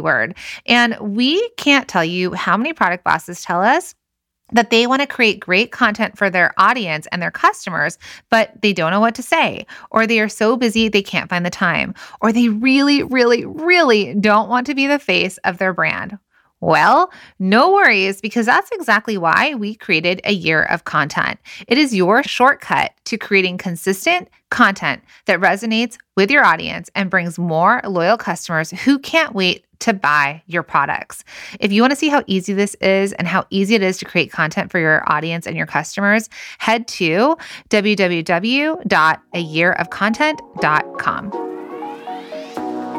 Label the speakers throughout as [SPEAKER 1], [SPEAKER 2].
[SPEAKER 1] Word. And we can't tell you how many product bosses tell us that they want to create great content for their audience and their customers, but they don't know what to say, or they are so busy they can't find the time, or they really, really, really don't want to be the face of their brand. Well, no worries, because that's exactly why we created a year of content. It is your shortcut to creating consistent content that resonates with your audience and brings more loyal customers who can't wait to buy your products. If you want to see how easy this is and how easy it is to create content for your audience and your customers, head to www.ayearofcontent.com.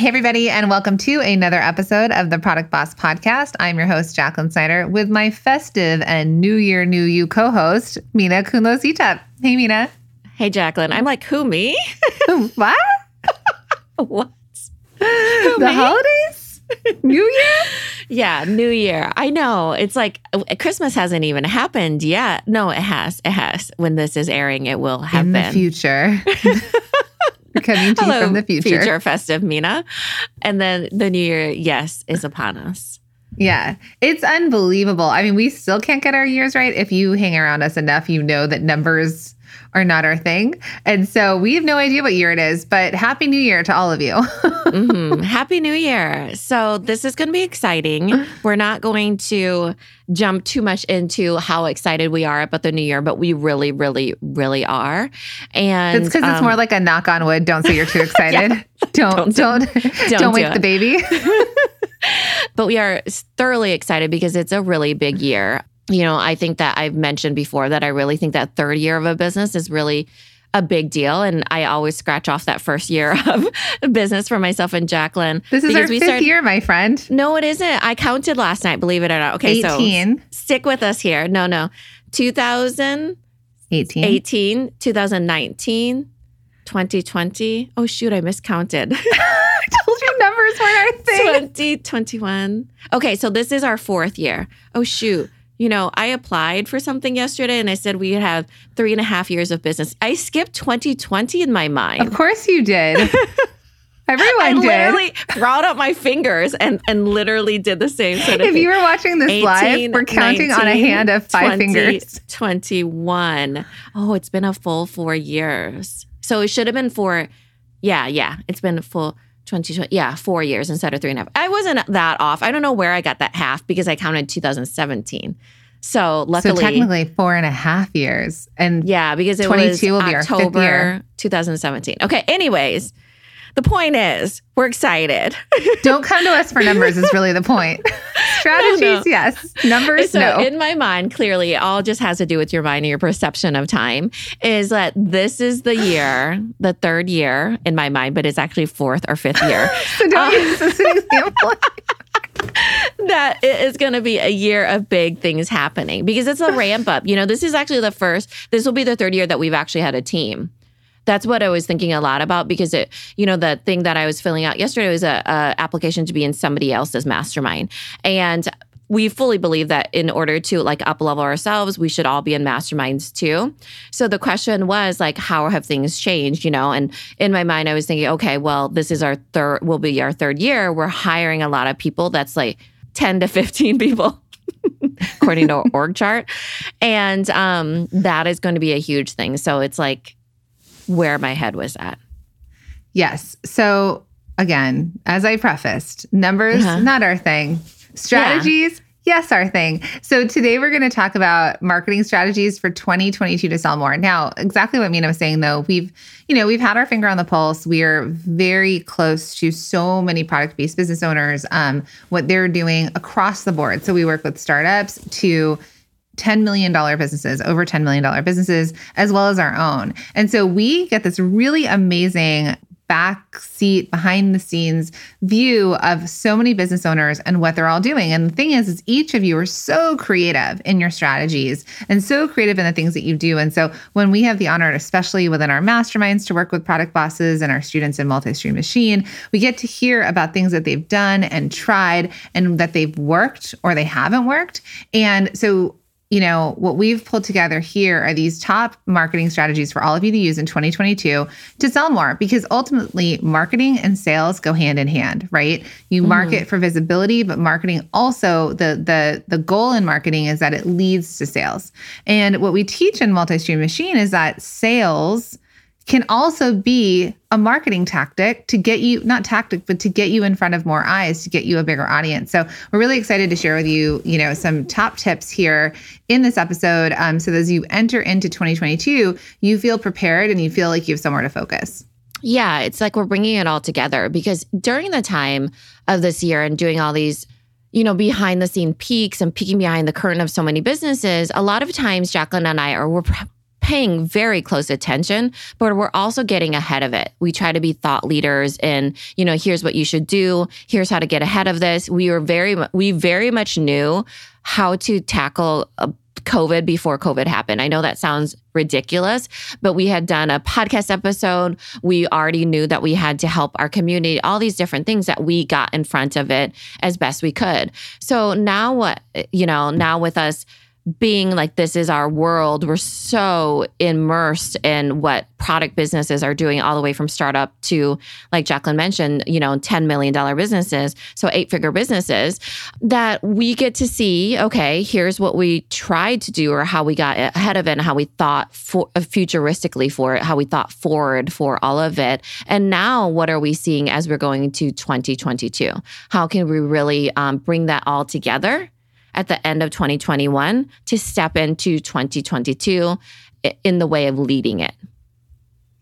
[SPEAKER 1] Hey, everybody, and welcome to another episode of the Product Boss Podcast. I'm your host, Jacqueline Snyder, with my festive and New Year, New You co host, Minna Khounlo-Sithep. Hey, Minna.
[SPEAKER 2] Hey, Jacqueline. I'm like, who, me?
[SPEAKER 1] what?
[SPEAKER 2] what?
[SPEAKER 1] the
[SPEAKER 2] me?
[SPEAKER 1] holidays? New Year?
[SPEAKER 2] Yeah, New Year. I know. It's like uh, Christmas hasn't even happened yet. No, it has. It has. When this is airing, it will have
[SPEAKER 1] In
[SPEAKER 2] been.
[SPEAKER 1] the future. Coming to you from the future.
[SPEAKER 2] future festive Minna. And then the New Year, yes, is upon us.
[SPEAKER 1] Yeah, it's unbelievable. I mean, we still can't get our years right. If you hang around us enough, you know that numbers are not our thing. And so we have no idea what year it is, but Happy New Year to all of you.
[SPEAKER 2] Mhm. Happy New Year. So, this is going to be exciting. We're not going to jump too much into how excited we are about the new year, but we really, really, really are. And
[SPEAKER 1] it's because it's
[SPEAKER 2] um,
[SPEAKER 1] more like a knock on wood. Don't say you're too excited. Don't
[SPEAKER 2] Don't
[SPEAKER 1] don't don't,
[SPEAKER 2] don't
[SPEAKER 1] wake
[SPEAKER 2] do
[SPEAKER 1] the baby.
[SPEAKER 2] but we are thoroughly excited because it's a really big year. You know, I think that I've mentioned before that I really think that third year of a business is really a big deal. And I always scratch off that first year of business for myself and Jacqueline.
[SPEAKER 1] This is our fifth
[SPEAKER 2] started-
[SPEAKER 1] year, my friend.
[SPEAKER 2] No, it isn't. I counted last night, believe it or not. Okay, so
[SPEAKER 1] 18.
[SPEAKER 2] stick with us here. No, no. 2018,
[SPEAKER 1] 18.
[SPEAKER 2] 2019, 2020. Oh, shoot, I miscounted.
[SPEAKER 1] I told you numbers weren't our thing.
[SPEAKER 2] 2021. Okay, so this is our fourth year. Oh, shoot. You know, I applied for something yesterday and I said we have three and a half years of business. I skipped 2020 in my mind.
[SPEAKER 1] Of course you did. Everyone
[SPEAKER 2] I
[SPEAKER 1] did.
[SPEAKER 2] literally brought up my fingers and, and literally did the same sort of
[SPEAKER 1] If
[SPEAKER 2] thing.
[SPEAKER 1] you were watching this live, we're counting on a hand of five
[SPEAKER 2] 20,
[SPEAKER 1] fingers.
[SPEAKER 2] 21. Oh, it's been a full four years. So it should have been four. Yeah, yeah. It's been a full 2020. Yeah, four years instead of three and a half. I wasn't that off. I don't know where I got that half because I counted 2017. So luckily.
[SPEAKER 1] So technically four and a half years. And
[SPEAKER 2] yeah, because it
[SPEAKER 1] 22
[SPEAKER 2] was
[SPEAKER 1] will be our fifth
[SPEAKER 2] October
[SPEAKER 1] year.
[SPEAKER 2] 2017. Okay, anyways. The point is, we're excited.
[SPEAKER 1] don't come to us for numbers is really the point. Strategies,
[SPEAKER 2] No, no.
[SPEAKER 1] yes. Numbers,
[SPEAKER 2] so
[SPEAKER 1] no.
[SPEAKER 2] in my mind, clearly, it all just has to do with your mind and your perception of time. Is that this is the year, the third year in my mind, but it's actually fourth or fifth year
[SPEAKER 1] so don't uh, use this as example.
[SPEAKER 2] that it is going to be a year of big things happening because it's a ramp up. You know, this is actually the first. This will be the third year that we've actually had a team. That's what I was thinking a lot about because it, you know, the thing that I was filling out yesterday was a, a application to be in somebody else's mastermind, and we fully believe that in order to like up level ourselves, we should all be in masterminds too. So the question was like, how have things changed? You know, and in my mind, I was thinking, okay, well, this is our third, will be our third year. We're hiring a lot of people. That's like 10 to 15 people. according to org chart and um, that is going to be a huge thing so it's like where my head was at
[SPEAKER 1] yes so again as i prefaced numbers uh-huh. not our thing Strategies, yeah. Yes, our thing. So today we're going to talk about marketing strategies for 2022 to sell more. Now, exactly what Minna was saying though, we've, you know, we've had our finger on the pulse. We are very close to so many product-based business owners, um, what they're doing across the board. So we work with startups to $10 million businesses, over $10 million businesses, as well as our own. And so we get this really amazing back seat behind the scenes view of so many business owners and what they're all doing. And the thing is is each of you are so creative in your strategies and so creative in the things that you do. And so when we have the honor especially within our masterminds to work with product bosses and our students in multi-stream machine we get to hear about things that they've done and tried and that they've worked or they haven't worked. And so you know, what we've pulled together here are these top marketing strategies for all of you to use in 2022 to sell more because ultimately marketing and sales go hand in hand, right? You mm-hmm. market for visibility, but marketing also the the the goal in marketing is that it leads to sales. And what we teach in multi-stream machine is that sales can also be a marketing tactic to get you not tactic but to get you in front of more eyes to get you a bigger audience. So we're really excited to share with you you know some top tips here in this episode um, so that as you enter into 2022 you feel prepared and you feel like you have somewhere to focus.
[SPEAKER 2] Yeah it's like we're bringing it all together because during the time of this year and doing all these you know, behind the scene peaks and peeking behind the curtain of so many businesses, a lot of times Jacqueline and I are we're paying very close attention, but we're also getting ahead of it. We try to be thought leaders and, you know, here's what you should do. Here's how to get ahead of this. We were very, we very much knew how to tackle uh, COVID before COVID happened. I know that sounds ridiculous, but we had done a podcast episode. We already knew that we had to help our community, all these different things that we got in front of it as best we could. So now what, you know, now with us being like this is our world we're so immersed in what product businesses are doing all the way from startup to like jacqueline mentioned you know 10 million dollar businesses so eight figure businesses that we get to see okay here's what we tried to do or how we got ahead of it and how we thought for, uh, futuristically for it how we thought forward for all of it. And now what are we seeing as we're going into 2022 how can we really um, bring that all together at the end of 2021 to step into 2022 in the way of leading it.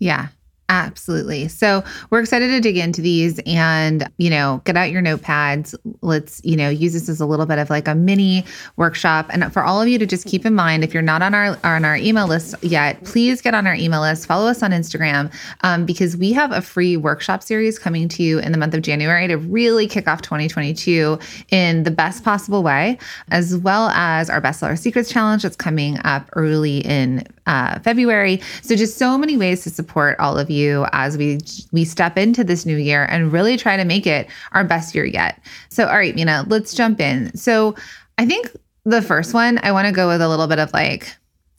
[SPEAKER 1] Yeah. Absolutely. So we're excited to dig into these and, you know, get out your notepads. Let's, you know, use this as a little bit of like a mini workshop. And for all of you to just keep in mind, if you're not on our on our email list yet, please get on our email list. Follow us on Instagram um, because we have a free workshop series coming to you in the month of January to really kick off 2022 in the best possible way, as well as our bestseller secrets challenge that's coming up early in uh, February. So just so many ways to support all of you you as we we step into this new year and really try to make it our best year yet. So all right, Minna, let's jump in. So I think the first one I want to go with a little bit of like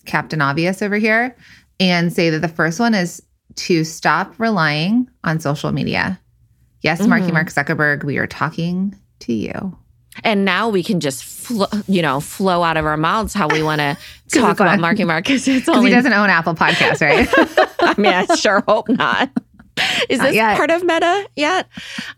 [SPEAKER 1] Captain Obvious over here and say that the first one is to stop relying on social media. Yes, Marky mm-hmm. Mark Zuckerberg, we are talking to you.
[SPEAKER 2] And now we can just, flo- you know, flow out of our mouths how we want to talk about Marky Mark
[SPEAKER 1] because he doesn't own Apple Podcasts, right?
[SPEAKER 2] I mean, I sure hope not. Is this part of Meta yet?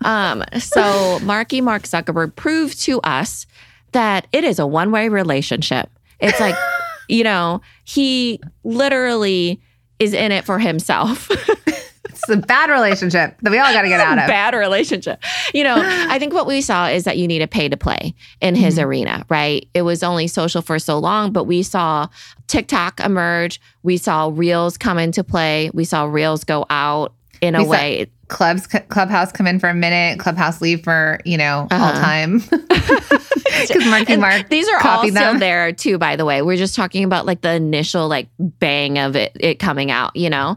[SPEAKER 2] Um, so Marky Mark Zuckerberg proved to us that it is a one way relationship. It's like, you know, he literally is in it for himself.
[SPEAKER 1] it's a bad relationship that we all got to get out of.
[SPEAKER 2] Bad relationship. You know, I think what we saw is that you need a pay to play in his mm-hmm. arena, right? It was only social for so long, but we saw TikTok emerge. We saw Reels come into play. We saw Reels go out in a way
[SPEAKER 1] clubs clubhouse come in for a minute clubhouse leave for you know uh-huh. all time because marky mark
[SPEAKER 2] these are all them. still there too by the way we're just talking about like the initial like bang of it it coming out you know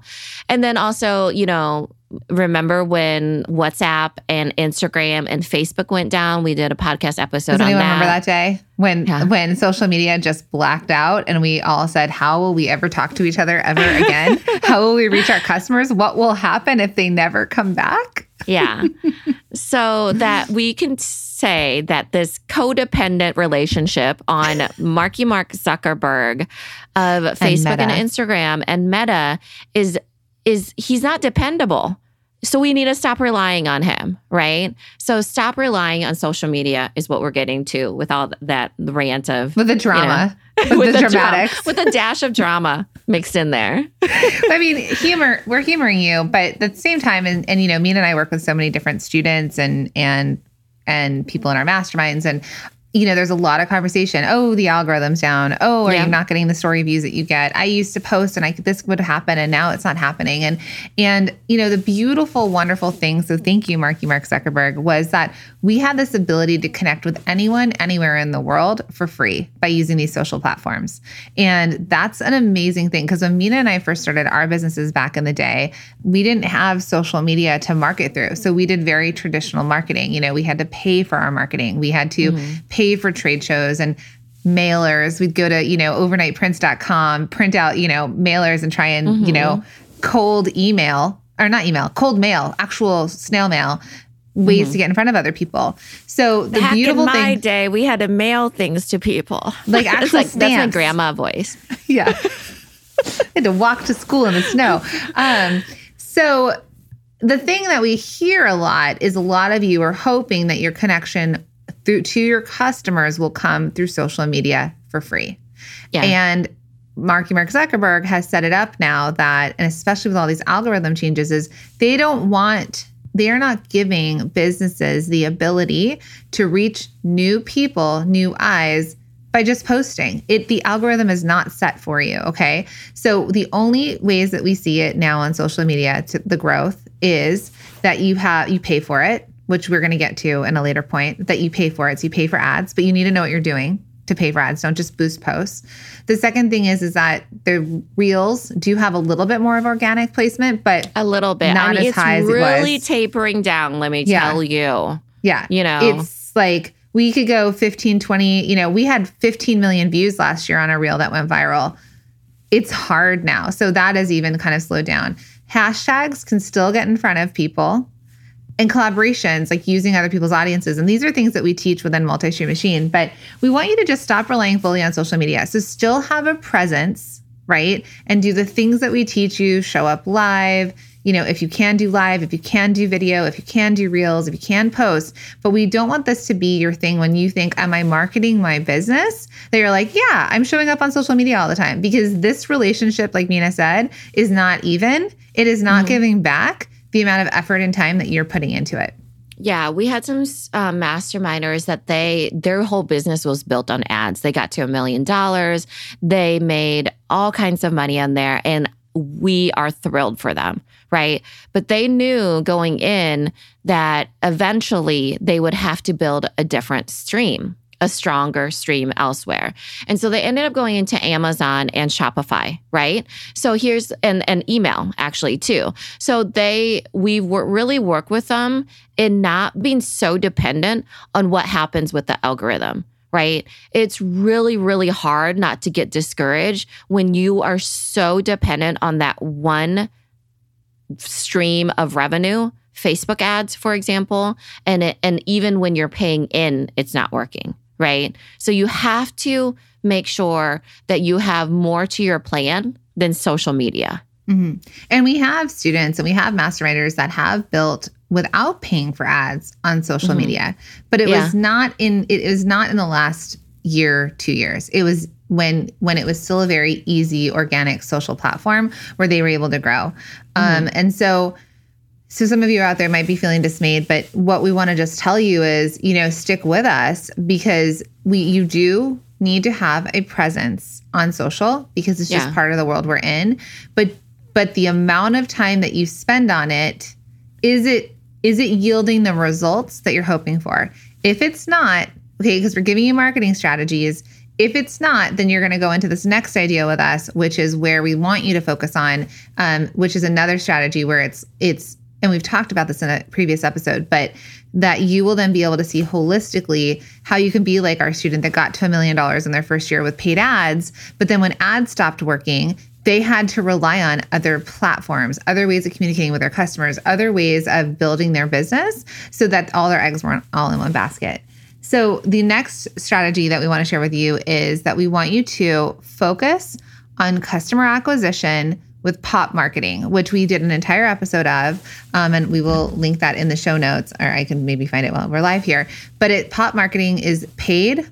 [SPEAKER 2] and then also you know remember when WhatsApp and Instagram and Facebook went down? We did a podcast episode
[SPEAKER 1] Does
[SPEAKER 2] on
[SPEAKER 1] anyone
[SPEAKER 2] that.
[SPEAKER 1] remember that day when
[SPEAKER 2] Yeah.
[SPEAKER 1] when social media just blacked out and we all said, "How will we ever talk to each other ever again? How will we reach our customers? What will happen if they never come back?"
[SPEAKER 2] Yeah. so that we can say that this codependent relationship on Marky Mark Zuckerberg of Facebook and,
[SPEAKER 1] Meta.
[SPEAKER 2] Instagram and Meta is is he's not dependable. So we need to stop relying on him, right? So stop relying on social media is what we're getting to with all that rant of
[SPEAKER 1] With the drama, with,
[SPEAKER 2] with
[SPEAKER 1] the,
[SPEAKER 2] dra-
[SPEAKER 1] dramatics.
[SPEAKER 2] with a dash of drama mixed in there.
[SPEAKER 1] I mean, humor. We're humoring you, but at the same time, and, and you know, Minna and I work with so many different students and and and people in our masterminds, and you know, there's a lot of conversation. Oh, the algorithm's down. Oh, are
[SPEAKER 2] Yeah.
[SPEAKER 1] you not getting the story views that you get? I used to post, and I this would happen, and now it's not happening. And and you know, the beautiful, wonderful thing. So thank you, Marky Mark Zuckerberg, was that we had this ability to connect with anyone, anywhere in the world for free by using these social platforms. And that's an amazing thing because when Minna and I first started our businesses back in the day, we didn't have social media to market through. So we did very traditional marketing. You know, we had to pay for our marketing, we had to mm-hmm. pay for trade shows and mailers. We'd go to, you know, overnightprints.com, print out, you know, mailers and try and, you know, cold email or not email, cold mail, actual snail mail. Ways to get in front of other people. So the
[SPEAKER 2] Back
[SPEAKER 1] beautiful
[SPEAKER 2] in my
[SPEAKER 1] thing,
[SPEAKER 2] day, we had to mail things to people.
[SPEAKER 1] Like
[SPEAKER 2] It's
[SPEAKER 1] actual
[SPEAKER 2] like that's my grandma voice.
[SPEAKER 1] yeah, had to walk to school in the snow. Um, so the thing that we hear a lot is a lot of you are hoping that your connection through to your customers will come through social media for free.
[SPEAKER 2] Yeah.
[SPEAKER 1] And Marky Mark Zuckerberg has set it up now that, and especially with all these algorithm changes, is they don't want, they're not giving businesses the ability to reach new people, new eyes by just posting. It the algorithm is not set for you, okay? So the only ways that we see it now on social media to the growth is that you have you pay for it, which we're going to get to in a later point, that you pay for it. So you pay for ads, but you need to know what you're doing to pay for ads. Don't just boost posts. The second thing is is that the reels do have a little bit more of organic placement, but
[SPEAKER 2] A little bit.
[SPEAKER 1] Not
[SPEAKER 2] I mean,
[SPEAKER 1] as
[SPEAKER 2] it's
[SPEAKER 1] high as
[SPEAKER 2] really tapering down, let me
[SPEAKER 1] Yeah.
[SPEAKER 2] tell you.
[SPEAKER 1] yeah,
[SPEAKER 2] You know.
[SPEAKER 1] it's like we could go 15 20 you know we had 15 million views last year on a reel that went viral it's hard now so that has even kind of slowed down hashtags can still get in front of people and collaborations like using other people's audiences. And these are things that we teach within multi-stream machine but we want you to just stop relying fully on social media. So still have a presence right? And do the things that we teach you show up live. You know if you can do live if you can do video if you can do reels if you can post. But we don't want this to be your thing when you think am i marketing my business? That you're like yeah i'm showing up on social media all the time. Because this relationship like minna said is not even. It is not mm-hmm. giving back the amount of effort and time that you're putting into it
[SPEAKER 2] Yeah, we had some uh, masterminders that they their whole business was built on ads. They got to a million dollars. They made all kinds of money on there, and we are thrilled for them, right? But they knew going in that eventually they would have to build a different stream, a stronger stream elsewhere. And so they ended up going into Amazon and Shopify, right? So here's an, an email actually too. So they we wor- really work with them in not being so dependent on what happens with the algorithm. Right. It's really, really hard not to get discouraged when you are so dependent on that one stream of revenue, Facebook ads, for example, and it, and even when you're paying in, it's not working, right? So you have to make sure that you have more to your plan than social media.
[SPEAKER 1] Mhm. And we have students and we have masterminders that have built without paying for ads on social
[SPEAKER 2] Mhm.
[SPEAKER 1] media, but it
[SPEAKER 2] Yeah.
[SPEAKER 1] was not in it was not in the last year, two years. It was when when it was still a very easy organic social platform where they were able to grow. Um, and so so some of you out there might be feeling dismayed, but what we want to just tell you is, you know, stick with us because we you do need to have a presence on social because it's just part of the world we're in. But but the amount of time that you spend on it, is it is it yielding the results that you're hoping for? If it's not, okay, because we're giving you marketing strategies. If it's not, then you're going to go into this next idea with us, which is where we want you to focus on, um, which is another strategy where it's it's and we've talked about this in a previous episode, but that you will then be able to see holistically how you can be like our student that got to a million dollars in their first year with paid ads. But then when ads stopped working, they had to rely on other platforms, other ways of communicating with their customers, other ways of building their business so that all their eggs weren't all in one basket. So, the next strategy that we want to share with you is that we want you to focus on customer acquisition with pop marketing, which we did an entire episode of. Um, and we will link that in the show notes, or I can maybe find it while we're live here. But it pop marketing is paid,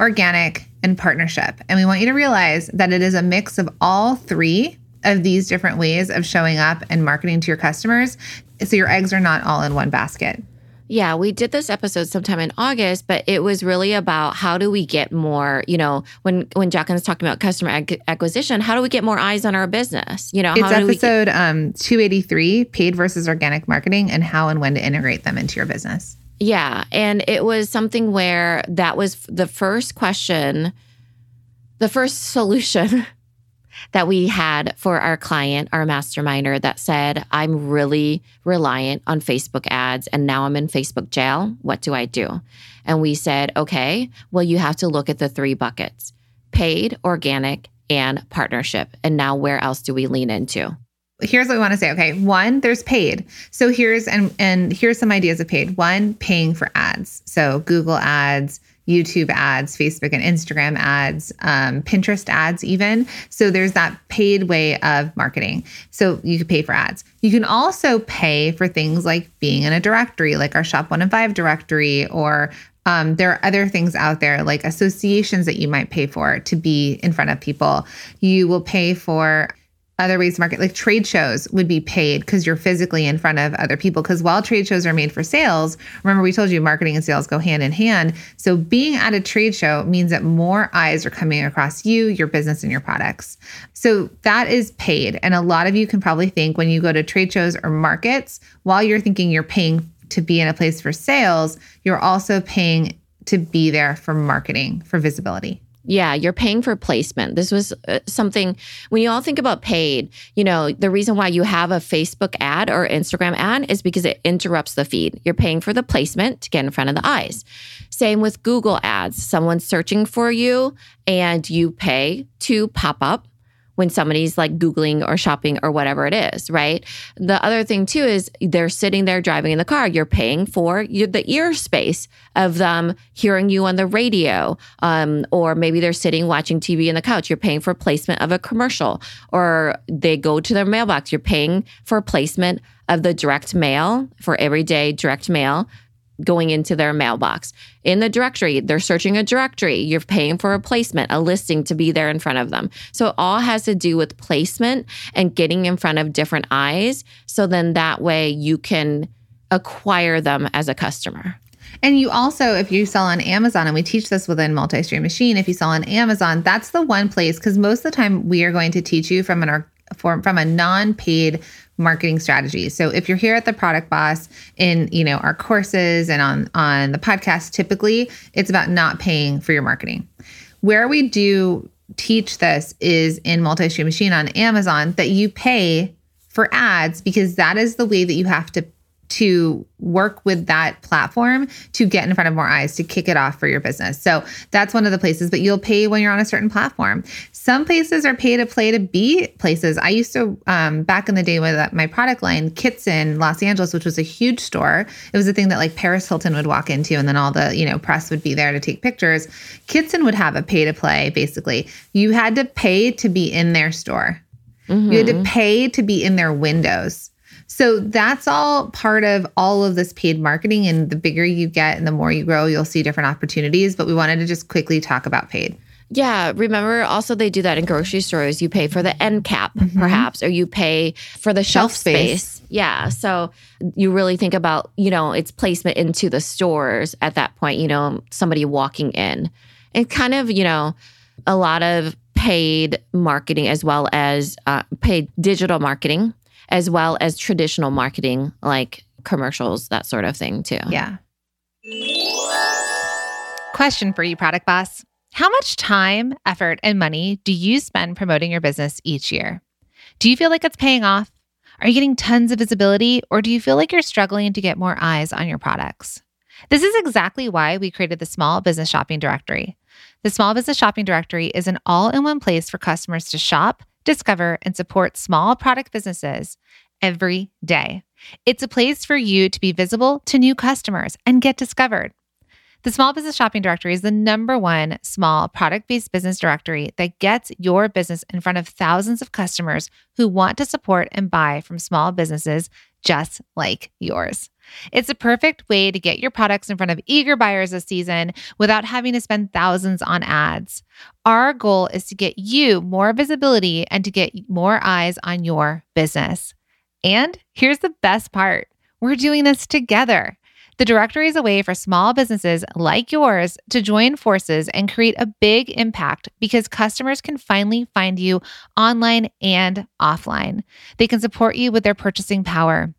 [SPEAKER 1] organic, and partnership. And we want you to realize that it is a mix of all three of these different ways of showing up and marketing to your customers. So your eggs are not all in one basket.
[SPEAKER 2] Yeah, we did this episode sometime in August, but it was really about how do we get more, you know, when when Jacqueline's talking about customer ac- acquisition, how do we get more eyes on our business? You know,
[SPEAKER 1] It's
[SPEAKER 2] how do we
[SPEAKER 1] episode um, 283 paid versus organic marketing and how and when to integrate them into your business.
[SPEAKER 2] Yeah. And it was something where that was the first question, the first solution that we had for our client, our masterminder, that said, I'm really reliant on Facebook ads and now I'm in Facebook jail. What do I do? And we said, okay, well, you have to look at the three buckets paid, organic, and partnership. And now where else do we lean into?
[SPEAKER 1] here's what we want to say okay one there's paid so here's and and here's some ideas of paid one paying for ads so google ads youtube ads facebook and instagram ads um, pinterest ads even. So there's that paid way of marketing. So you could pay for ads. You can also pay for things like being in a directory like our shop one in five directory or um, there are other things out there like associations that you might pay for to be in front of people. You will pay for other ways to market like trade shows would be paid because you're physically in front of other people. Because while trade shows are made for sales remember we told you marketing and sales go hand in hand. So being at a trade show means that more eyes are coming across you your business and your products. So that is paid. And a lot of you can probably think when you go to trade shows or markets while you're thinking you're paying to be in a place for sales you're also paying to be there for marketing for visibility
[SPEAKER 2] Yeah, you're paying for placement. This was uh, something when you all think about paid, you know, the reason why you have a Facebook ad or Instagram ad is because it interrupts the feed. You're paying for the placement to get in front of the eyes. Same with Google ads. Someone's searching for you and you pay to pop up when somebody's like Googling or shopping or whatever it is, right? The other thing too is they're sitting there driving in the car. You're paying for the ear space of them hearing you on the radio. Um, or maybe they're sitting watching TV in the couch. You're paying for placement of a commercial. Or they go to their mailbox. You're paying for placement of the direct mail for everyday direct mail going into their mailbox. In the directory, they're searching a directory. You're paying for a placement, a listing to be there in front of them. So it all has to do with placement and getting in front of different eyes. So then that way you can acquire them as a customer.
[SPEAKER 1] And you also, if you sell on Amazon, and we teach this within Multi Stream Machine, if you sell on Amazon, that's the one place because most of the time we are going to teach you from an from, from a non-paid marketing strategies. So if you're here at the Product Boss in you know our courses and on on the podcast, typically it's about not paying for your marketing. Where we do teach this is in Multi Stream Machine on Amazon that you pay for ads because that is the way that you have to to work with that platform to get in front of more eyes to kick it off for your business. So that's one of the places, but you'll pay when you're on a certain platform. Some places are pay to play to be places. I used to, um, back in the day with my product line, Kitson Los Angeles, which was a huge store. It was a thing that like Paris Hilton would walk into and then all the, you know, press would be there to take pictures. Kitson would have a pay to play basically. You had to pay to be in their store. You had to pay to be in their windows. So that's all part of all of this paid marketing. And the bigger you get and the more you grow, you'll see different opportunities. But we wanted to just quickly talk about paid.
[SPEAKER 2] Yeah, remember also they do that in grocery stores. You pay for the end cap, perhaps, or you pay for the shelf,
[SPEAKER 1] Shelf space.
[SPEAKER 2] space. Yeah. So you really think about, you know, its placement into the stores at that point, you know, somebody walking in. And kind of, you know, a lot of paid marketing as well as uh, paid digital marketing, as well as traditional marketing like commercials, that sort of thing too.
[SPEAKER 1] Yeah.
[SPEAKER 3] Question for you, Product Boss. How much time, effort, and money do you spend promoting your business each year? Do you feel like it's paying off?
[SPEAKER 1] Are you getting tons of visibility, or do you feel like you're struggling to get more eyes on your products? This is exactly why we created the Small Business Shopping Directory. The Small Business Shopping Directory is an all in one place for customers to shop, discover, and support small product businesses every day. It's a place for you to be visible to new customers and get discovered. The Small Business Shopping Directory is the number one small product based business directory that gets your business in front of thousands of customers who want to support and buy from small businesses just like yours. It's a perfect way to get your products in front of eager buyers this season without having to spend thousands on ads. Our goal is to get you more visibility and to get more eyes on your business. And here's the best part we're doing this together. The directory is a way for small businesses like yours to join forces and create a big impact because customers can finally find you online and offline. They can support you with their purchasing power.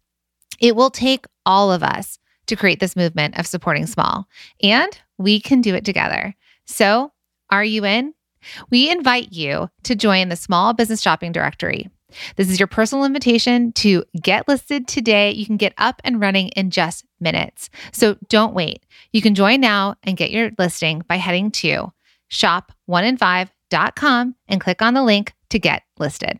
[SPEAKER 1] It will take all of us to create this movement of supporting small, and we can do it together. So, are you in? We invite you to join the Small Business Shopping Directory. This is your personal invitation to get listed today. You can get up and running in just minutes. So don't wait. You can join now and get your listing by heading to shop1in5.com and click on the link to get listed.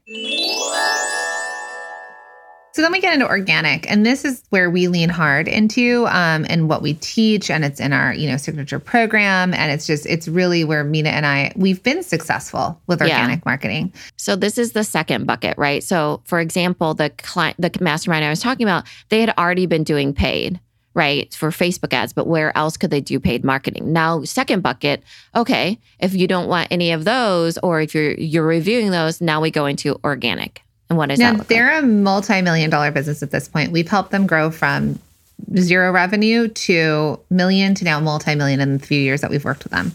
[SPEAKER 1] So then we get into organic, and this is where we lean hard into um, and what we teach, and it's in our you know signature program, and it's just it's really where Minna and I we've been successful with organic yeah. marketing.
[SPEAKER 2] So this is the second bucket, right? So for example, the client, the mastermind I was talking about, they had already been doing paid right for facebook ads but where else could they do paid marketing now second bucket okay if you don't want any of those or if you're you're reviewing those now we go into organic and what is now, that?
[SPEAKER 1] They're like? a multi-million dollar business at this point. We've helped them grow from zero revenue to million to now multi-million in the few years that we've worked with them.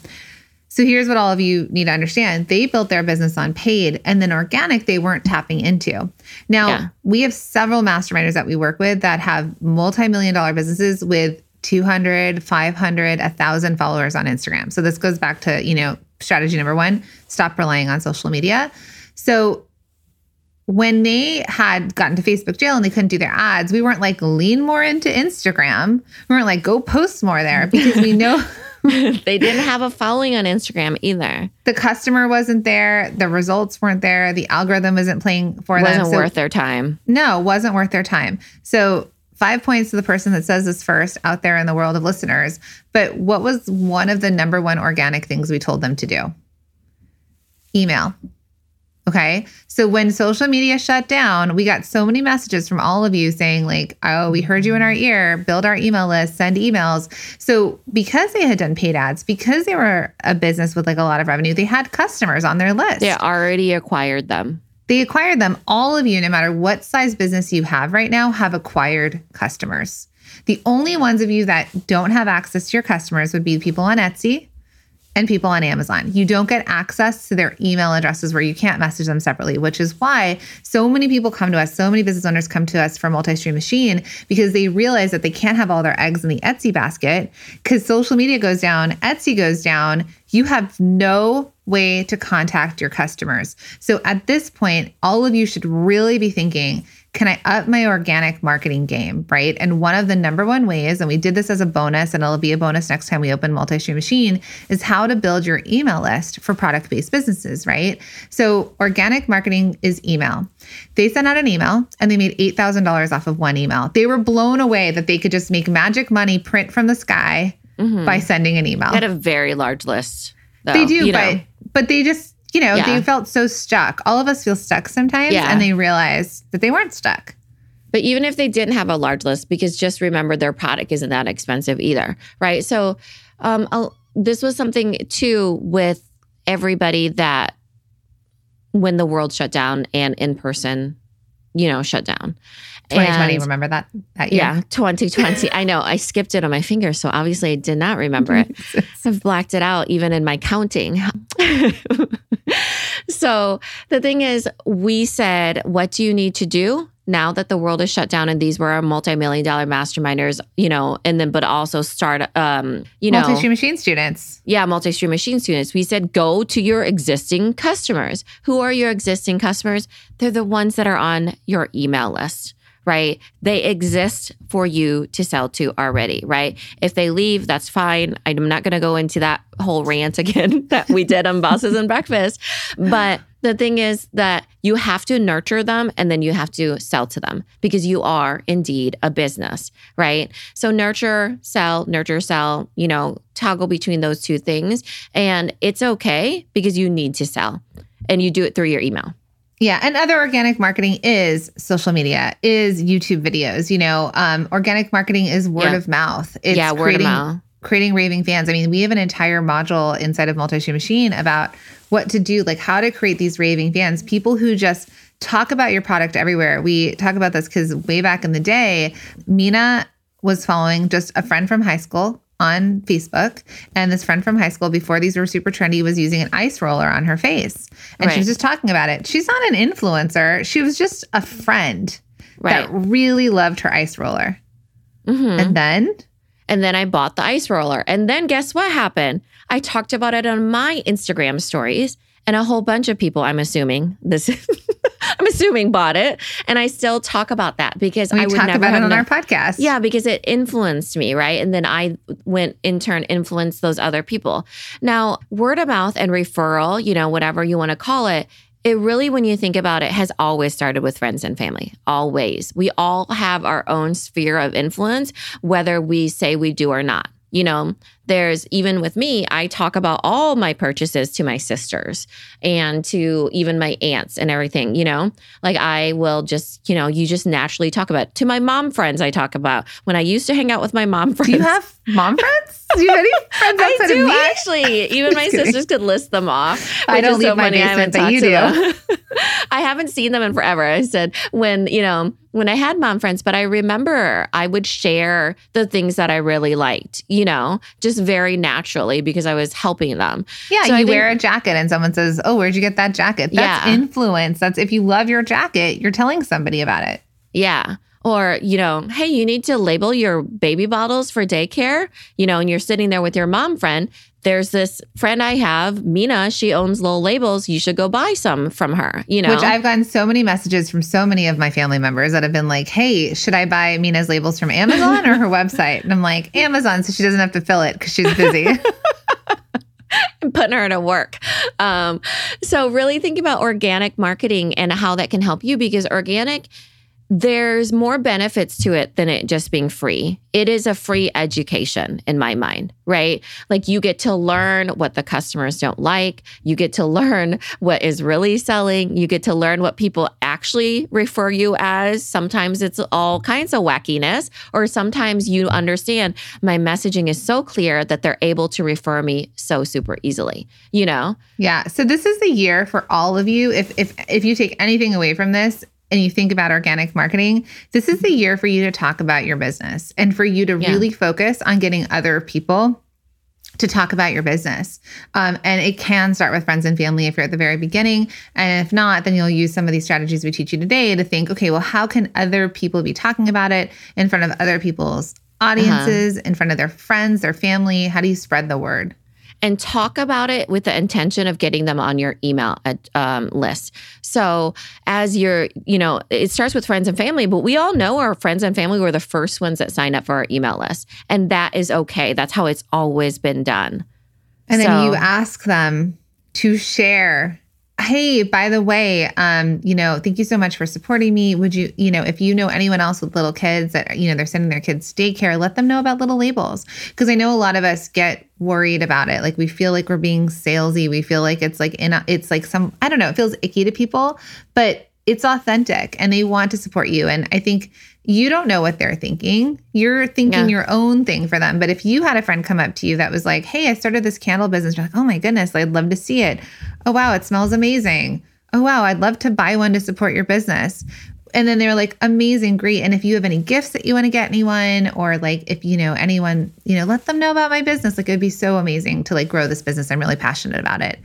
[SPEAKER 1] So here's what all of you need to understand. They built their business on paid and then organic they weren't tapping into. Now, yeah. we have several masterminders that we work with that have multi-million dollar businesses with 200, 500, 1000 followers on Instagram. So this goes back to, you know, strategy number 1, stop relying on social media. So when they had gotten to Facebook jail and they couldn't do their ads, we weren't like lean more into Instagram. We weren't like go post more there because we know
[SPEAKER 2] they didn't have a following on Instagram either.
[SPEAKER 1] The customer wasn't there, the results weren't there, the algorithm isn't playing for
[SPEAKER 2] wasn't
[SPEAKER 1] them.
[SPEAKER 2] Wasn't so, worth their time.
[SPEAKER 1] No, wasn't worth their time. So five points to the person that says this first out there in the world of listeners. But what was one of the number one organic things we told them to do? Email. Okay. So when social media shut down, we got so many messages from all of you saying, like, oh, we heard you in our mm-hmm. ear, build our email list, send emails. So because they had done paid ads, because they were a business with like a lot of revenue, they had customers on their list.
[SPEAKER 2] They already acquired them.
[SPEAKER 1] They acquired them. All of you, no matter what size business you have right now, have acquired customers. The only ones of you that don't have access to your customers would be people on Etsy and people on Amazon. You don't get access to their email addresses where you can't message them separately, which is why so many people come to us, so many business owners come to us for multi-stream machine because they realize that they can't have all their eggs in the Etsy basket because social media goes down, Etsy goes down, you have no way to contact your customers. So at this point, all of you should really be thinking, can I up my organic marketing game, right? And one of the number one ways, and we did this as a bonus, and it'll be a bonus next time we open multi stream machine, is how to build your email list for product based businesses, right? So organic marketing is email. They sent out an email and they made $8,000 off of one email. They were blown away that they could just make magic money print from the sky mm-hmm. by sending an email.
[SPEAKER 2] They had a very large list.
[SPEAKER 1] Though, they do, but know. but they just you know, yeah. they felt so stuck. All of us feel stuck sometimes, yeah. and they realized that they weren't stuck.
[SPEAKER 2] But even if they didn't have a large list, because just remember their product isn't that expensive either, right? So, um, this was something too with everybody that when the world shut down and in person, you know, shut down.
[SPEAKER 1] 2020, and, remember that, that
[SPEAKER 2] year? Yeah, 2020. I know. I skipped it on my finger, so obviously I did not remember it. I've blacked it out even in my counting. so the thing is, we said, what do you need to do now that the world is shut down and these were our multi-million dollar masterminders, you know, and then but also start um, you know,
[SPEAKER 1] Multi-stream machine students.
[SPEAKER 2] yeah, multi-stream machine students. We said go to your existing customers. Who are your existing customers? They're the ones that are on your email list, right? They exist for you to sell to already, right? If they leave, that's fine. I'm not going to go into that whole rant again that we did on bosses and breakfast, but the thing is that you have to nurture them and then you have to sell to them because you are indeed a business, right? So nurture, sell, nurture, sell, you know, toggle between those two things. And it's okay because you need to sell and you do it through your email.
[SPEAKER 1] Yeah, and other organic marketing is social media, is YouTube videos. You know, um, organic marketing is word
[SPEAKER 2] Yeah.
[SPEAKER 1] of mouth. It's
[SPEAKER 2] yeah, word of
[SPEAKER 1] creating,
[SPEAKER 2] mouth.
[SPEAKER 1] creating raving fans. I mean, we have an entire module inside of Multi Machine about what to do, like how to create these raving fans, people who just talk about your product everywhere. We talk about this because way back in the day, Minna was following just a friend from high school on Facebook. And this friend from high school, before these were super trendy, was using an ice roller on her face. And she was just talking about it. She's not an influencer, she was just a friend
[SPEAKER 2] Right.
[SPEAKER 1] that really loved her ice roller.
[SPEAKER 2] Mhm.
[SPEAKER 1] And then
[SPEAKER 2] And then I bought the ice roller. And then guess what happened? I talked about it on my Instagram stories, and a whole bunch of people, I'm assuming, this I'm assuming bought it. And I still talk about that because
[SPEAKER 1] we
[SPEAKER 2] I would
[SPEAKER 1] talk
[SPEAKER 2] never
[SPEAKER 1] about it on
[SPEAKER 2] known-
[SPEAKER 1] our podcast.
[SPEAKER 2] Yeah, because it influenced me, right? And then I went in turn influenced those other people. Now, word of mouth and referral, you know, whatever you want to call it, it really, when you think about it, has always started with friends and family. Always. We all have our own sphere of influence, whether we say we do or not. You know, there's even with me, I talk about all my purchases to my sisters and to even my aunts and everything, you know, like I will just, you know, you just naturally talk about it. To my mom friends, I talk about when I used to hang out with my mom friends.
[SPEAKER 1] Do you have mom friends? Do you have any friends
[SPEAKER 2] I
[SPEAKER 1] outside
[SPEAKER 2] do
[SPEAKER 1] of me?
[SPEAKER 2] actually. Even my
[SPEAKER 1] kidding.
[SPEAKER 2] sisters could list them off.
[SPEAKER 1] I don't leave
[SPEAKER 2] so
[SPEAKER 1] my.
[SPEAKER 2] I
[SPEAKER 1] basement,
[SPEAKER 2] haven't
[SPEAKER 1] but you do.
[SPEAKER 2] I haven't seen them in forever. I said when you know when I had mom friends, but I remember I would share the things that I really liked. You know, just very naturally because I was helping them.
[SPEAKER 1] Yeah,
[SPEAKER 2] So
[SPEAKER 1] you
[SPEAKER 2] think-
[SPEAKER 1] wear a jacket and someone says, Oh, where'd you get that jacket? That's
[SPEAKER 2] Yeah.
[SPEAKER 1] influence. That's if you love your jacket, you're telling somebody about it.
[SPEAKER 2] Yeah. Or, you know, hey, you need to label your baby bottles for daycare, you know, and you're sitting there with your mom friend. There's this friend I have, Minna, she owns little labels. You should go buy some from her, you know.
[SPEAKER 1] Which I've gotten so many messages from so many of my family members that have been like, Hey, should I buy Minna's labels from Amazon or her website? And I'm like, Amazon, so she doesn't have to fill it because she's busy.
[SPEAKER 2] I'm putting her to work. Um, so really think about organic marketing and how that can help you because organic, there's more benefits to it than it just being free. It is a free education in my mind, right? Like you get to learn what the customers don't like. You get to learn what is really selling. You get to learn what people actually refer you as. Sometimes it's all kinds of wackiness, or sometimes you understand my messaging is so clear that they're able to refer me so super easily, you know?
[SPEAKER 1] Yeah. So this is the year for all of you. If if if you take anything away from this and you think about organic marketing, this is the year for you to talk about your business and for you to
[SPEAKER 2] Yeah.
[SPEAKER 1] really focus on getting other people to talk about your business. Um, and it can start with friends and family if you're at the very beginning. And if not, then you'll use some of these strategies we teach you today to think, okay, well, how can other people be talking about it in front of other people's audiences, in front of their friends, their family? How do you spread the word?
[SPEAKER 2] And talk about it with the intention of getting them on your email ad- um, list. So as you're, you know, it starts with friends and family, but we all know our friends and family were the first ones that signed up for our email list, and that is okay. That's how it's always been done.
[SPEAKER 1] And then you ask them to share. Hey, by the way, um, you know, thank you so much for supporting me. Would you, you know, if you know anyone else with little kids that, you know, they're sending their kids to daycare, let them know about little labels. Because I know a lot of us get worried about it. Like we feel like we're being salesy. We feel like it's like in a, it's like some, I don't know, it feels icky to people, but it's authentic and they want to support you. And I think you don't know what they're thinking. You're thinking
[SPEAKER 2] Yeah.
[SPEAKER 1] your own thing for them. But if you had a friend come up to you that was like, Hey, I started this candle business, you're like, Oh my goodness, I'd love to see it. Oh, wow, it smells amazing. Oh, wow, I'd love to buy one to support your business. And then they're like, amazing, great. And if you have any gifts that you want to get anyone, or like if you know anyone, you know, let them know about my business. Like it would be so amazing to like grow this business. I'm really passionate about it.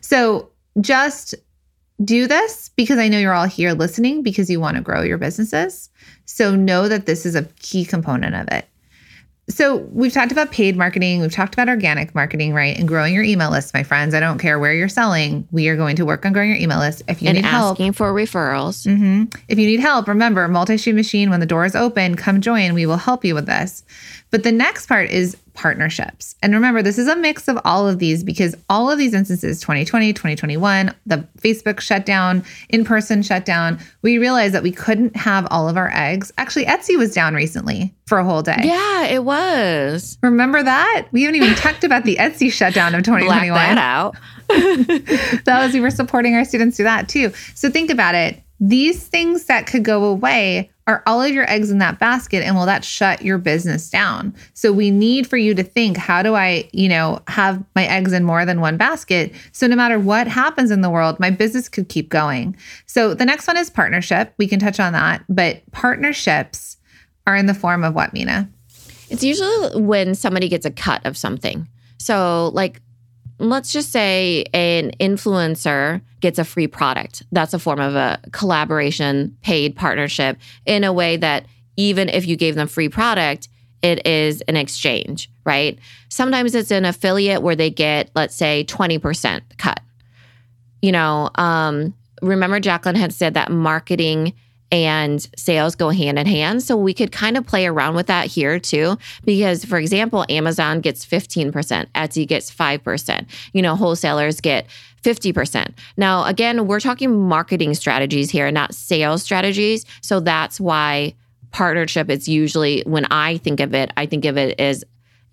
[SPEAKER 1] So just do this because I know you're all here listening because you want to grow your businesses. So know that this is a key component of it. So we've talked about paid marketing, we've talked about organic marketing, right? And growing your email list, my friends. I don't care where you're selling. We are going to work on growing your email list. If you
[SPEAKER 2] and
[SPEAKER 1] need help,
[SPEAKER 2] asking for referrals.
[SPEAKER 1] hmm If you need help, remember multi-stream machine. When the door is open, come join. We will help you with this. But the next part is partnerships. And remember, this is a mix of all of these because all of these instances 2020, 2021, the Facebook shutdown, in person shutdown, we realized that we couldn't have all of our eggs. Actually, Etsy was down recently for a whole day.
[SPEAKER 2] Yeah, it was.
[SPEAKER 1] Remember that? We haven't even talked about the Etsy shutdown of
[SPEAKER 2] Black
[SPEAKER 1] 2021
[SPEAKER 2] that out.
[SPEAKER 1] that was we were supporting our students through that too. So think about it. These things that could go away are all of your eggs in that basket and will that shut your business down? So we need for you to think, how do I, you know, have my eggs in more than one basket? So no matter what happens in the world, my business could keep going. So the next one is partnership. We can touch on that, but partnerships are in the form of what, Minna?
[SPEAKER 2] It's usually when somebody gets a cut of something. So, like, let's just say an influencer gets a free product. That's a form of a collaboration, paid partnership in a way that even if you gave them free product, it is an exchange, right? Sometimes it's an affiliate where they get, let's say, 20% cut. You know, um, remember Jacqueline had said that marketing and sales go hand in hand. So we could kind of play around with that here too. Because, for example, Amazon gets 15%, Etsy gets 5%, you know, wholesalers get 50%. Now, again, we're talking marketing strategies here, not sales strategies. So that's why partnership is usually, when I think of it, I think of it as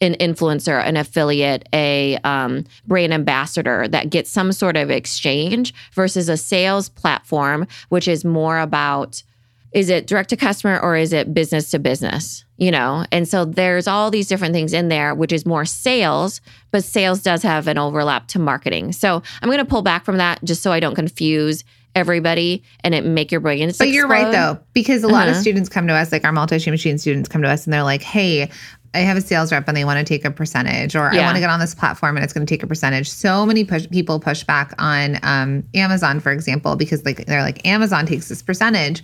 [SPEAKER 2] an influencer, an affiliate, a um, brand ambassador that gets some sort of exchange versus a sales platform, which is more about is it direct to customer or is it business to business? You know, and so there's all these different things in there, which is more sales, but sales does have an overlap to marketing. So I'm going to pull back from that just so I don't confuse everybody and it make your brains.
[SPEAKER 1] But you're right though, because a lot of
[SPEAKER 2] Uh-huh.
[SPEAKER 1] students come to us, like our multi-stream machine students come to us and they're like, hey, I have a sales rep and they want to take a percentage, or I want to get on this platform and it's going to take a percentage. So many push, people push back on um, Amazon, for example, because like they're like Amazon takes this percentage,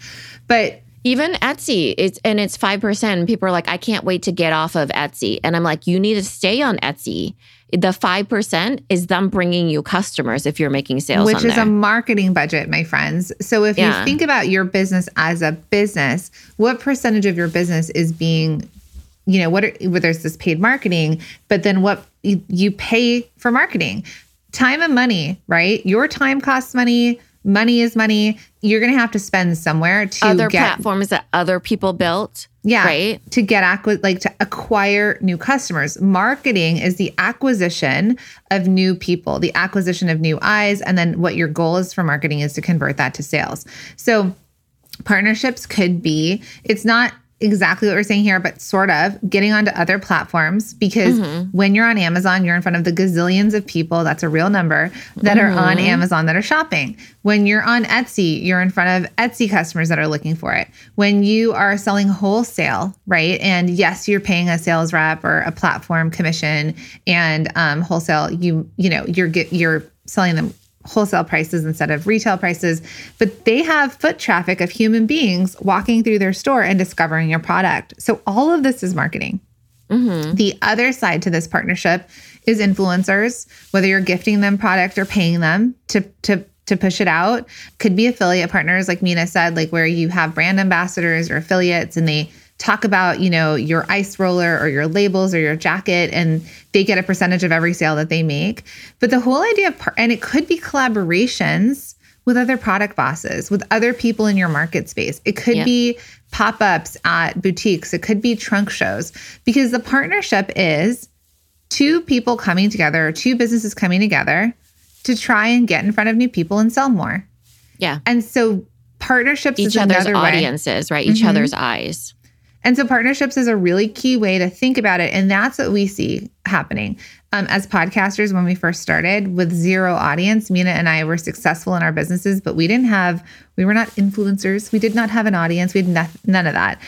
[SPEAKER 1] but
[SPEAKER 2] Even Etsy, it's and it's five percent. People are like, I can't wait to get off of Etsy, and I'm like, you need to stay on Etsy. The five percent is them bringing you customers if you're making sales,
[SPEAKER 1] which is
[SPEAKER 2] there.
[SPEAKER 1] a marketing budget, my friends. So if
[SPEAKER 2] Yeah.
[SPEAKER 1] you think about your business as a business, what percentage of your business is being, you know, what are, where there's this paid marketing, but then what you, you pay for marketing, time and money, right? Your time costs money. Money is money. You're going to have to spend somewhere to
[SPEAKER 2] other
[SPEAKER 1] get
[SPEAKER 2] platforms that other people built.
[SPEAKER 1] yeah,
[SPEAKER 2] right.
[SPEAKER 1] To get acqui- like to acquire new customers. Marketing is the acquisition of new people, the acquisition of new eyes, and then what your goal is for marketing is to convert that to sales. So partnerships could be it's not exactly what we're saying here but sort of getting onto other platforms because when you're on Amazon you're in front of the gazillions of people that's a real number that are on Amazon that are shopping. When you're on Etsy you're in front of Etsy customers that are looking for it. When you are selling wholesale right and yes you're paying a sales rep or a platform commission and um, wholesale you you know you're get you're selling them wholesale prices instead of retail prices, but they have foot traffic of human beings walking through their store and discovering your product. So all of this is marketing. Mm-hmm. The other side to this partnership is influencers, whether you're gifting them product or paying them to to to push it out. Could be affiliate partners like Minna said, like where you have brand ambassadors or affiliates and they talk about, you know, your ice roller or your labels or your jacket and they get a percentage of every sale that they make. But the whole idea of par- and it could be collaborations with other product bosses, with other people in your market space. It could be pop ups at boutiques, it could be trunk shows, because the partnership is two people coming together, two businesses coming together to try and get in front of new people and sell more.
[SPEAKER 2] Yeah.
[SPEAKER 1] And so partnerships
[SPEAKER 2] Each other's
[SPEAKER 1] another way.
[SPEAKER 2] audiences, right? Each
[SPEAKER 1] Mhm.
[SPEAKER 2] other's eyes.
[SPEAKER 1] And so partnerships is a really key way to think about it. And that's what we see happening. Um, as podcasters, when we first started with zero audience, Minna and I were successful in our businesses, but we didn't have, we were not influencers. We did not have an audience. We had noth- none of that.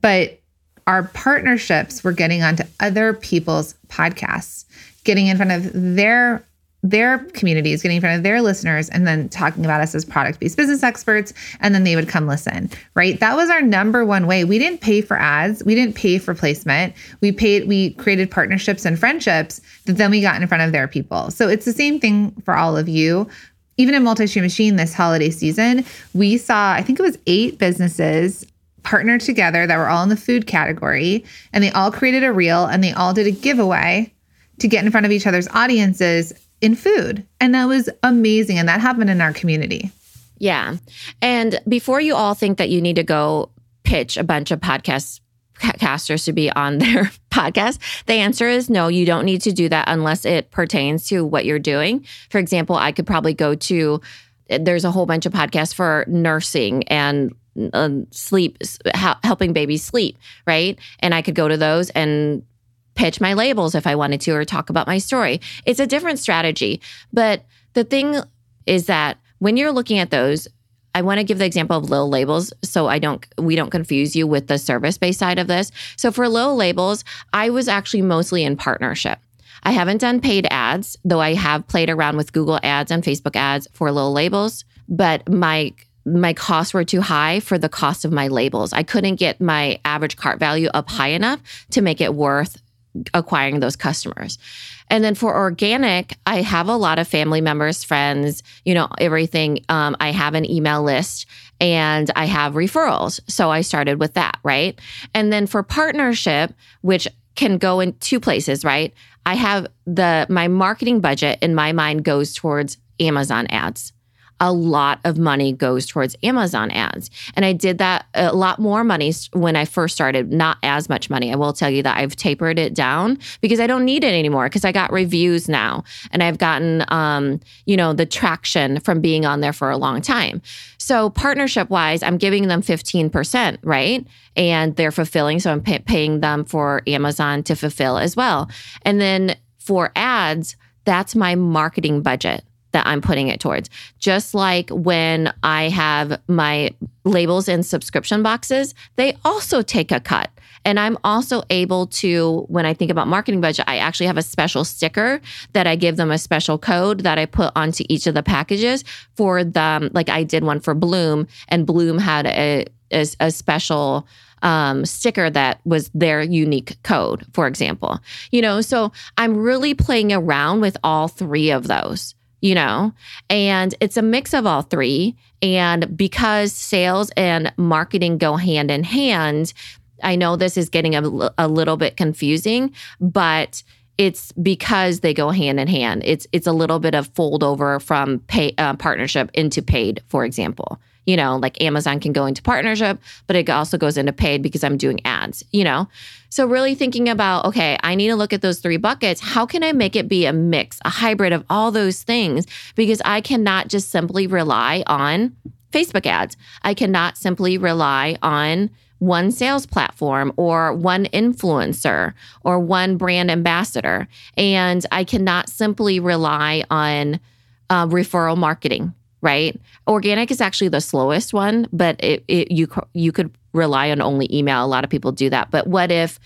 [SPEAKER 1] But our partnerships were getting onto other people's podcasts, getting in front of their their communities, getting in front of their listeners, and then talking about us as product based business experts. And then they would come listen, right? That was our number one way. We didn't pay for ads, we didn't pay for placement. We paid, we created partnerships and friendships that then we got in front of their people. So it's the same thing for all of you. Even in Multi Stream Machine this holiday season, we saw, I think it was eight businesses partner together that were all in the food category, and they all created a reel and they all did a giveaway to get in front of each other's audiences in food. And that was amazing. And that happened in our community.
[SPEAKER 2] Yeah. And before you all think that you need to go pitch a bunch of podcast casters to be on their podcast, the answer is no, you don't need to do that unless it pertains to what you're doing. For example, I could probably go to there's a whole bunch of podcasts for nursing and uh, sleep helping babies sleep, right? And I could go to those and pitch my labels if I wanted to or talk about my story. It's a different strategy. But the thing is that when you're looking at those, I want to give the example of little labels so I don't we don't confuse you with the service-based side of this. So for little labels, I was actually mostly in partnership. I haven't done paid ads, though I have played around with Google ads and Facebook ads for little labels, but my my costs were too high for the cost of my labels. I couldn't get my average cart value up high enough to make it worth acquiring those customers. And then for organic, I have a lot of family members, friends, you know, everything. Um, I have an email list and I have referrals. So I started with that, right? And then for partnership, which can go in two places, right? I have the my marketing budget in my mind goes towards Amazon ads a lot of money goes towards Amazon ads. And I did that a lot more money when I first started, not as much money. I will tell you that I've tapered it down because I don't need it anymore because I got reviews now and I've gotten, um, you know, the traction from being on there for a long time. So partnership wise, I'm giving them 15%, right? And they're fulfilling. So I'm pay- paying them for Amazon to fulfill as well. And then for ads, that's my marketing budget that I'm putting it towards. Just like when I have my labels in subscription boxes, they also take a cut. And I'm also able to, when I think about marketing budget, I actually have a special sticker that I give them a special code that I put onto each of the packages for them. Like I did one for Bloom, and Bloom had a, a, a special um, sticker that was their unique code, for example. You know, so I'm really playing around with all three of those you know, and it's a mix of all three. And because sales and marketing go hand in hand, I know this is getting a, a little bit confusing, but it's because they go hand in hand. It's it's a little bit of fold over from pay uh, partnership into paid, for example you know, like Amazon can go into partnership, but it also goes into paid because I'm doing ads, you know? So, really thinking about, okay, I need to look at those three buckets. How can I make it be a mix, a hybrid of all those things? Because I cannot just simply rely on Facebook ads. I cannot simply rely on one sales platform or one influencer or one brand ambassador. And I cannot simply rely on uh, referral marketing right? Organic is actually the slowest one, but it, it, you you could rely on only email. A lot of people do that. But what if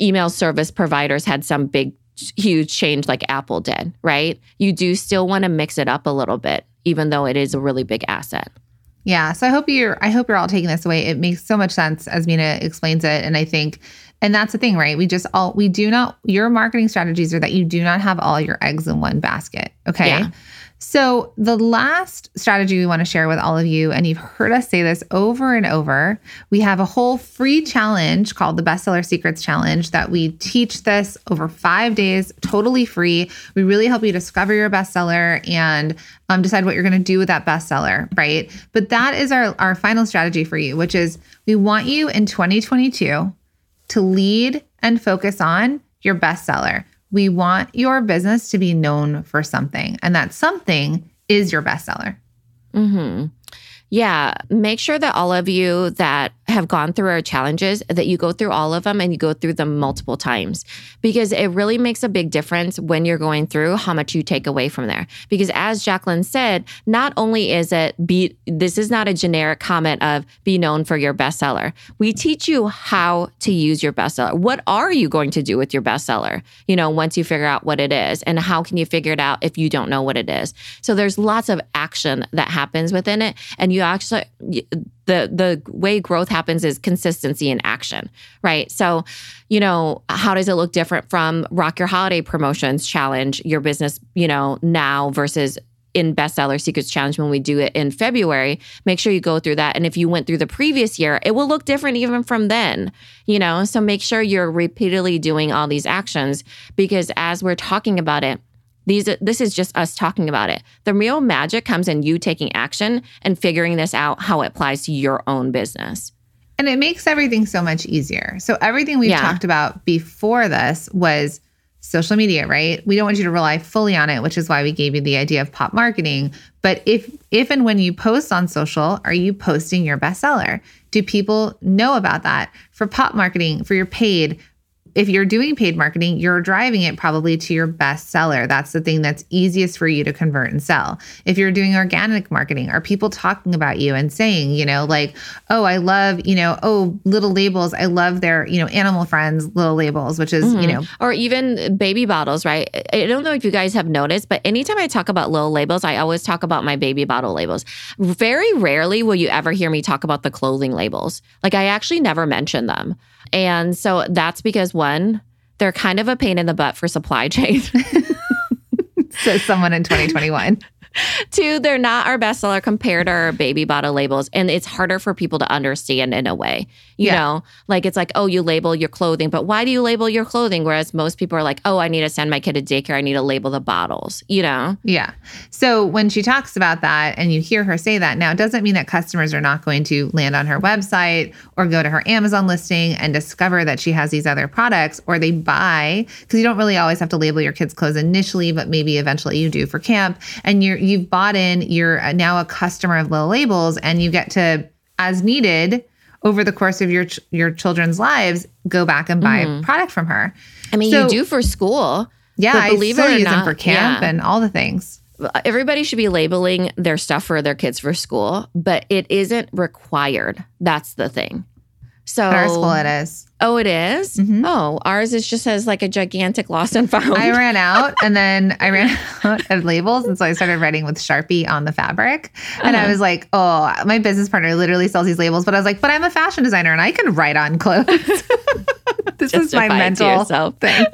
[SPEAKER 2] email service providers had some big huge change like Apple did, right? You do still want to mix it up a little bit even though it is a really big asset.
[SPEAKER 1] Yeah, so I hope you're I hope you're all taking this away. It makes so much sense as Minna explains it and I think and that's the thing, right? We just all we do not your marketing strategies are that you do not have all your eggs in one basket, okay? Yeah. So, the last strategy we want to share with all of you, and you've heard us say this over and over, we have a whole free challenge called the Bestseller Secrets Challenge that we teach this over five days, totally free. We really help you discover your bestseller and um, decide what you're going to do with that bestseller, right? But that is our, our final strategy for you, which is we want you in 2022 to lead and focus on your bestseller. We want your business to be known for something, and that something is your bestseller.
[SPEAKER 2] Hmm. Yeah, make sure that all of you that have gone through our challenges that you go through all of them and you go through them multiple times because it really makes a big difference when you're going through how much you take away from there. Because as Jacqueline said, not only is it be this is not a generic comment of be known for your bestseller. We teach you how to use your bestseller. What are you going to do with your bestseller? You know, once you figure out what it is and how can you figure it out if you don't know what it is. So there's lots of action that happens within it and you actually the the way growth happens is consistency in action, right? So, you know, how does it look different from Rock Your Holiday Promotions Challenge, your business, you know, now versus in bestseller secrets challenge when we do it in February, make sure you go through that. And if you went through the previous year, it will look different even from then, you know? So make sure you're repeatedly doing all these actions because as we're talking about it, these this is just us talking about it. The real magic comes in you taking action and figuring this out how it applies to your own business.
[SPEAKER 1] And it makes everything so much easier. So everything we've
[SPEAKER 2] Yeah.
[SPEAKER 1] talked about before this was social media, right? We don't want you to rely fully on it, which is why we gave you the idea of pop marketing. But if if and when you post on social, are you posting your bestseller? Do people know about that? For pop marketing, for your paid, if you're doing paid marketing, you're driving it probably to your bestseller. That's the thing that's easiest for you to convert and sell. If you're doing organic marketing, are people talking about you and saying, you know, like, oh, I love, you know, oh, little labels. I love their, you know, animal friends little labels, which is, you mm-hmm. know,
[SPEAKER 2] or even baby bottles, right? I don't know if you guys have noticed, but anytime I talk about little labels, I always talk about my baby bottle labels. Very rarely will you ever hear me talk about the clothing labels. Like I actually never mention them. And so that's because one, they're kind of a pain in the butt for supply chain.
[SPEAKER 1] says someone in 2021.
[SPEAKER 2] Two, they're not our bestseller compared to our baby bottle labels. And it's harder for people to understand in a way. You
[SPEAKER 1] Yeah.
[SPEAKER 2] know, like it's like, oh, you label your clothing, but why do you label your clothing? Whereas most people are like, oh, I need to send my kid to daycare. I need to label the bottles, you know?
[SPEAKER 1] Yeah. So when she talks about that and you hear her say that, now it doesn't mean that customers are not going to land on her website or go to her Amazon listing and discover that she has these other products or they buy because you don't really always have to label your kids' clothes initially, but maybe eventually you do for camp. And you're you've bought in, you're now a customer of Little Labels and you get to as needed over the course of your ch- your children's lives go back and buy mm-hmm. product from her.
[SPEAKER 2] I mean,
[SPEAKER 1] So-
[SPEAKER 2] you do for school.
[SPEAKER 1] Yeah,
[SPEAKER 2] but
[SPEAKER 1] I
[SPEAKER 2] believe
[SPEAKER 1] still
[SPEAKER 2] it or
[SPEAKER 1] use
[SPEAKER 2] not,
[SPEAKER 1] them for camp
[SPEAKER 2] yeah.
[SPEAKER 1] and all the things.
[SPEAKER 2] everybody should be labeling their stuff for their kids for school, but it isn't required. That's the thing. So
[SPEAKER 1] At our school it is.
[SPEAKER 2] Oh, it is?
[SPEAKER 1] Mhm.
[SPEAKER 2] Oh, ours is just as like a gigantic lost and found.
[SPEAKER 1] I ran out and then I ran out of labels. And so I started writing with Sharpie on the fabric. And I
[SPEAKER 2] Uh-huh.
[SPEAKER 1] was like, oh, my business partner literally sells these labels. But I was like, but I'm a fashion designer and I can write on clothes. this my
[SPEAKER 2] Justify it to
[SPEAKER 1] mental thing.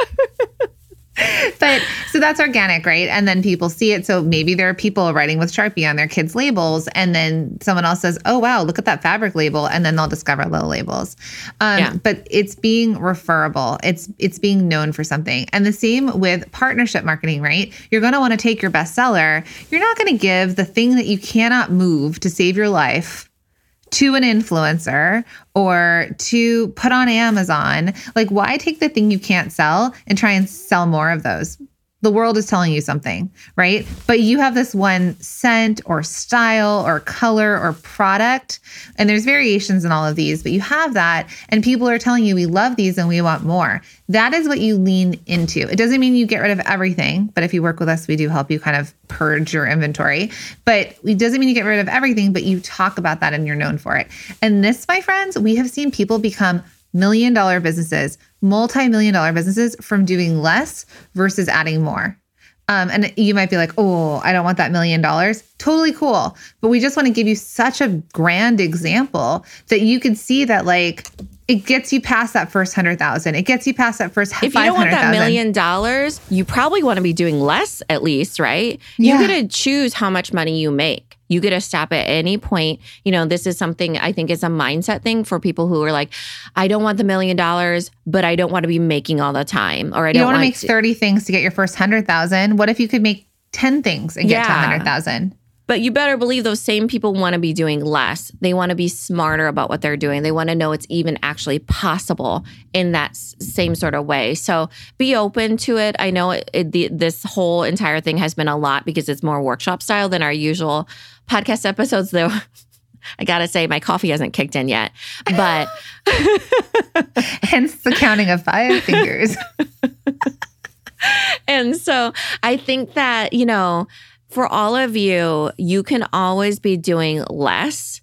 [SPEAKER 1] That's organic, right? And then people see it. So maybe there are people writing with Sharpie on their kids' labels, and then someone else says, "Oh wow, look at that fabric label," and then they'll discover little labels. Um,
[SPEAKER 2] Yeah.
[SPEAKER 1] But it's being referable. It's it's being known for something. And the same with partnership marketing, right? You're going to want to take your bestseller. You're not going to give the thing that you cannot move to save your life to an influencer or to put on Amazon. Like, why take the thing you can't sell and try and sell more of those? The world is telling you something, right? But you have this one scent or style or color or product, and there's variations in all of these, but you have that, and people are telling you, we love these and we want more. That is what you lean into. It doesn't mean you get rid of everything, but if you work with us, we do help you kind of purge your inventory. But it doesn't mean you get rid of everything, but you talk about that and you're known for it. And this, my friends, we have seen people become million dollar businesses, multi million dollar businesses from doing less versus adding more. Um, and you might be like, oh, I don't want that million dollars. Totally cool. But we just want to give you such a grand example that you can see that, like, it gets you past that first hundred thousand. It gets you past that first
[SPEAKER 2] if you don't want that million dollars, you probably want to be doing less at least, right? You
[SPEAKER 1] Yeah.
[SPEAKER 2] get to choose how much money you make. You get to stop at any point. You know, this is something I think is a mindset thing for people who are like, I don't want the million dollars, but I don't want to be making all the time, or I don't
[SPEAKER 1] don't want to make thirty things to get your first hundred thousand. What if you could make ten things and get to hundred thousand?
[SPEAKER 2] But you better believe those same people want to be doing less. They want to be smarter about what they're doing. They want to know it's even actually possible in that same sort of way. So be open to it. I know it, it, the, this whole entire thing has been a lot because it's more workshop style than our usual podcast episodes, though. I got to say, my coffee hasn't kicked in yet. But
[SPEAKER 1] hence the counting of five fingers.
[SPEAKER 2] and so I think that, you know, for all of you, you can always be doing less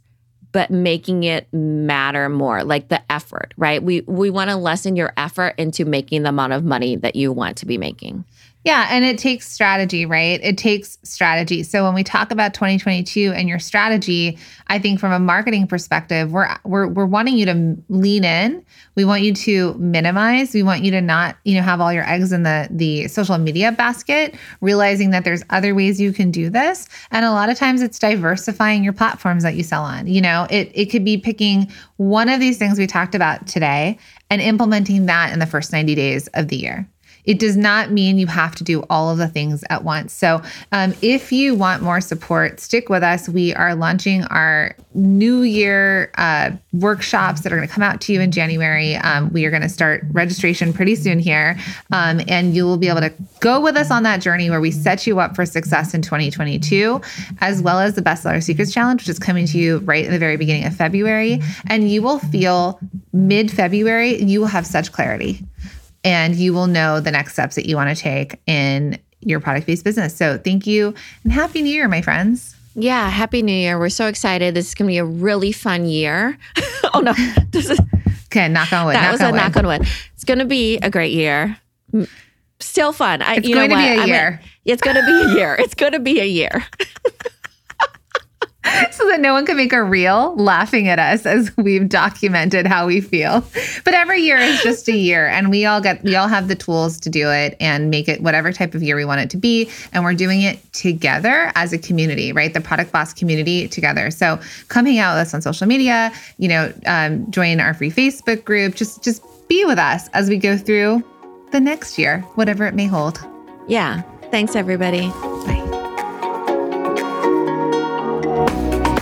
[SPEAKER 2] but making it matter more like the effort right? We we want to lessen your effort into making the amount of money that you want to be making
[SPEAKER 1] yeah, and it takes strategy, right? It takes strategy. So when we talk about 2022 and your strategy, I think from a marketing perspective, we're we're we're wanting you to lean in. We want you to minimize. We want you to not, you know, have all your eggs in the the social media basket, realizing that there's other ways you can do this. And a lot of times it's diversifying your platforms that you sell on. You know, it it could be picking one of these things we talked about today and implementing that in the first 90 days of the year. It does not mean you have to do all of the things at once. So, um, if you want more support, stick with us. We are launching our New Year uh, workshops that are going to come out to you in January. Um, we are going to start registration pretty soon here, um, and you will be able to go with us on that journey where we set you up for success in 2022, as well as the Bestseller Secrets Challenge, which is coming to you right in the very beginning of February. And you will feel mid February, you will have such clarity and you will know the next steps that you want to take in your product based business. So thank you and happy new year, my friends.
[SPEAKER 2] Yeah, happy new year. We're so excited. This is going to be a really fun year. oh no, this is
[SPEAKER 1] okay. Knock on wood.
[SPEAKER 2] That
[SPEAKER 1] knock
[SPEAKER 2] was a
[SPEAKER 1] wood.
[SPEAKER 2] knock on wood. It's going to be a great year. Still fun.
[SPEAKER 1] I, it's you going to what? be a year.
[SPEAKER 2] it's going to be a year. It's going to be a year.
[SPEAKER 1] so that no one can make a reel laughing at us as we've documented how we feel. But every year is just a year and we all get we all have the tools to do it and make it whatever type of year we want it to be and we're doing it together as a community, right? The product boss community together. So come hang out with us on social media, you know, um, join our free Facebook group, just just be with us as we go through the next year, whatever it may hold.
[SPEAKER 2] Yeah. Thanks everybody. Bye.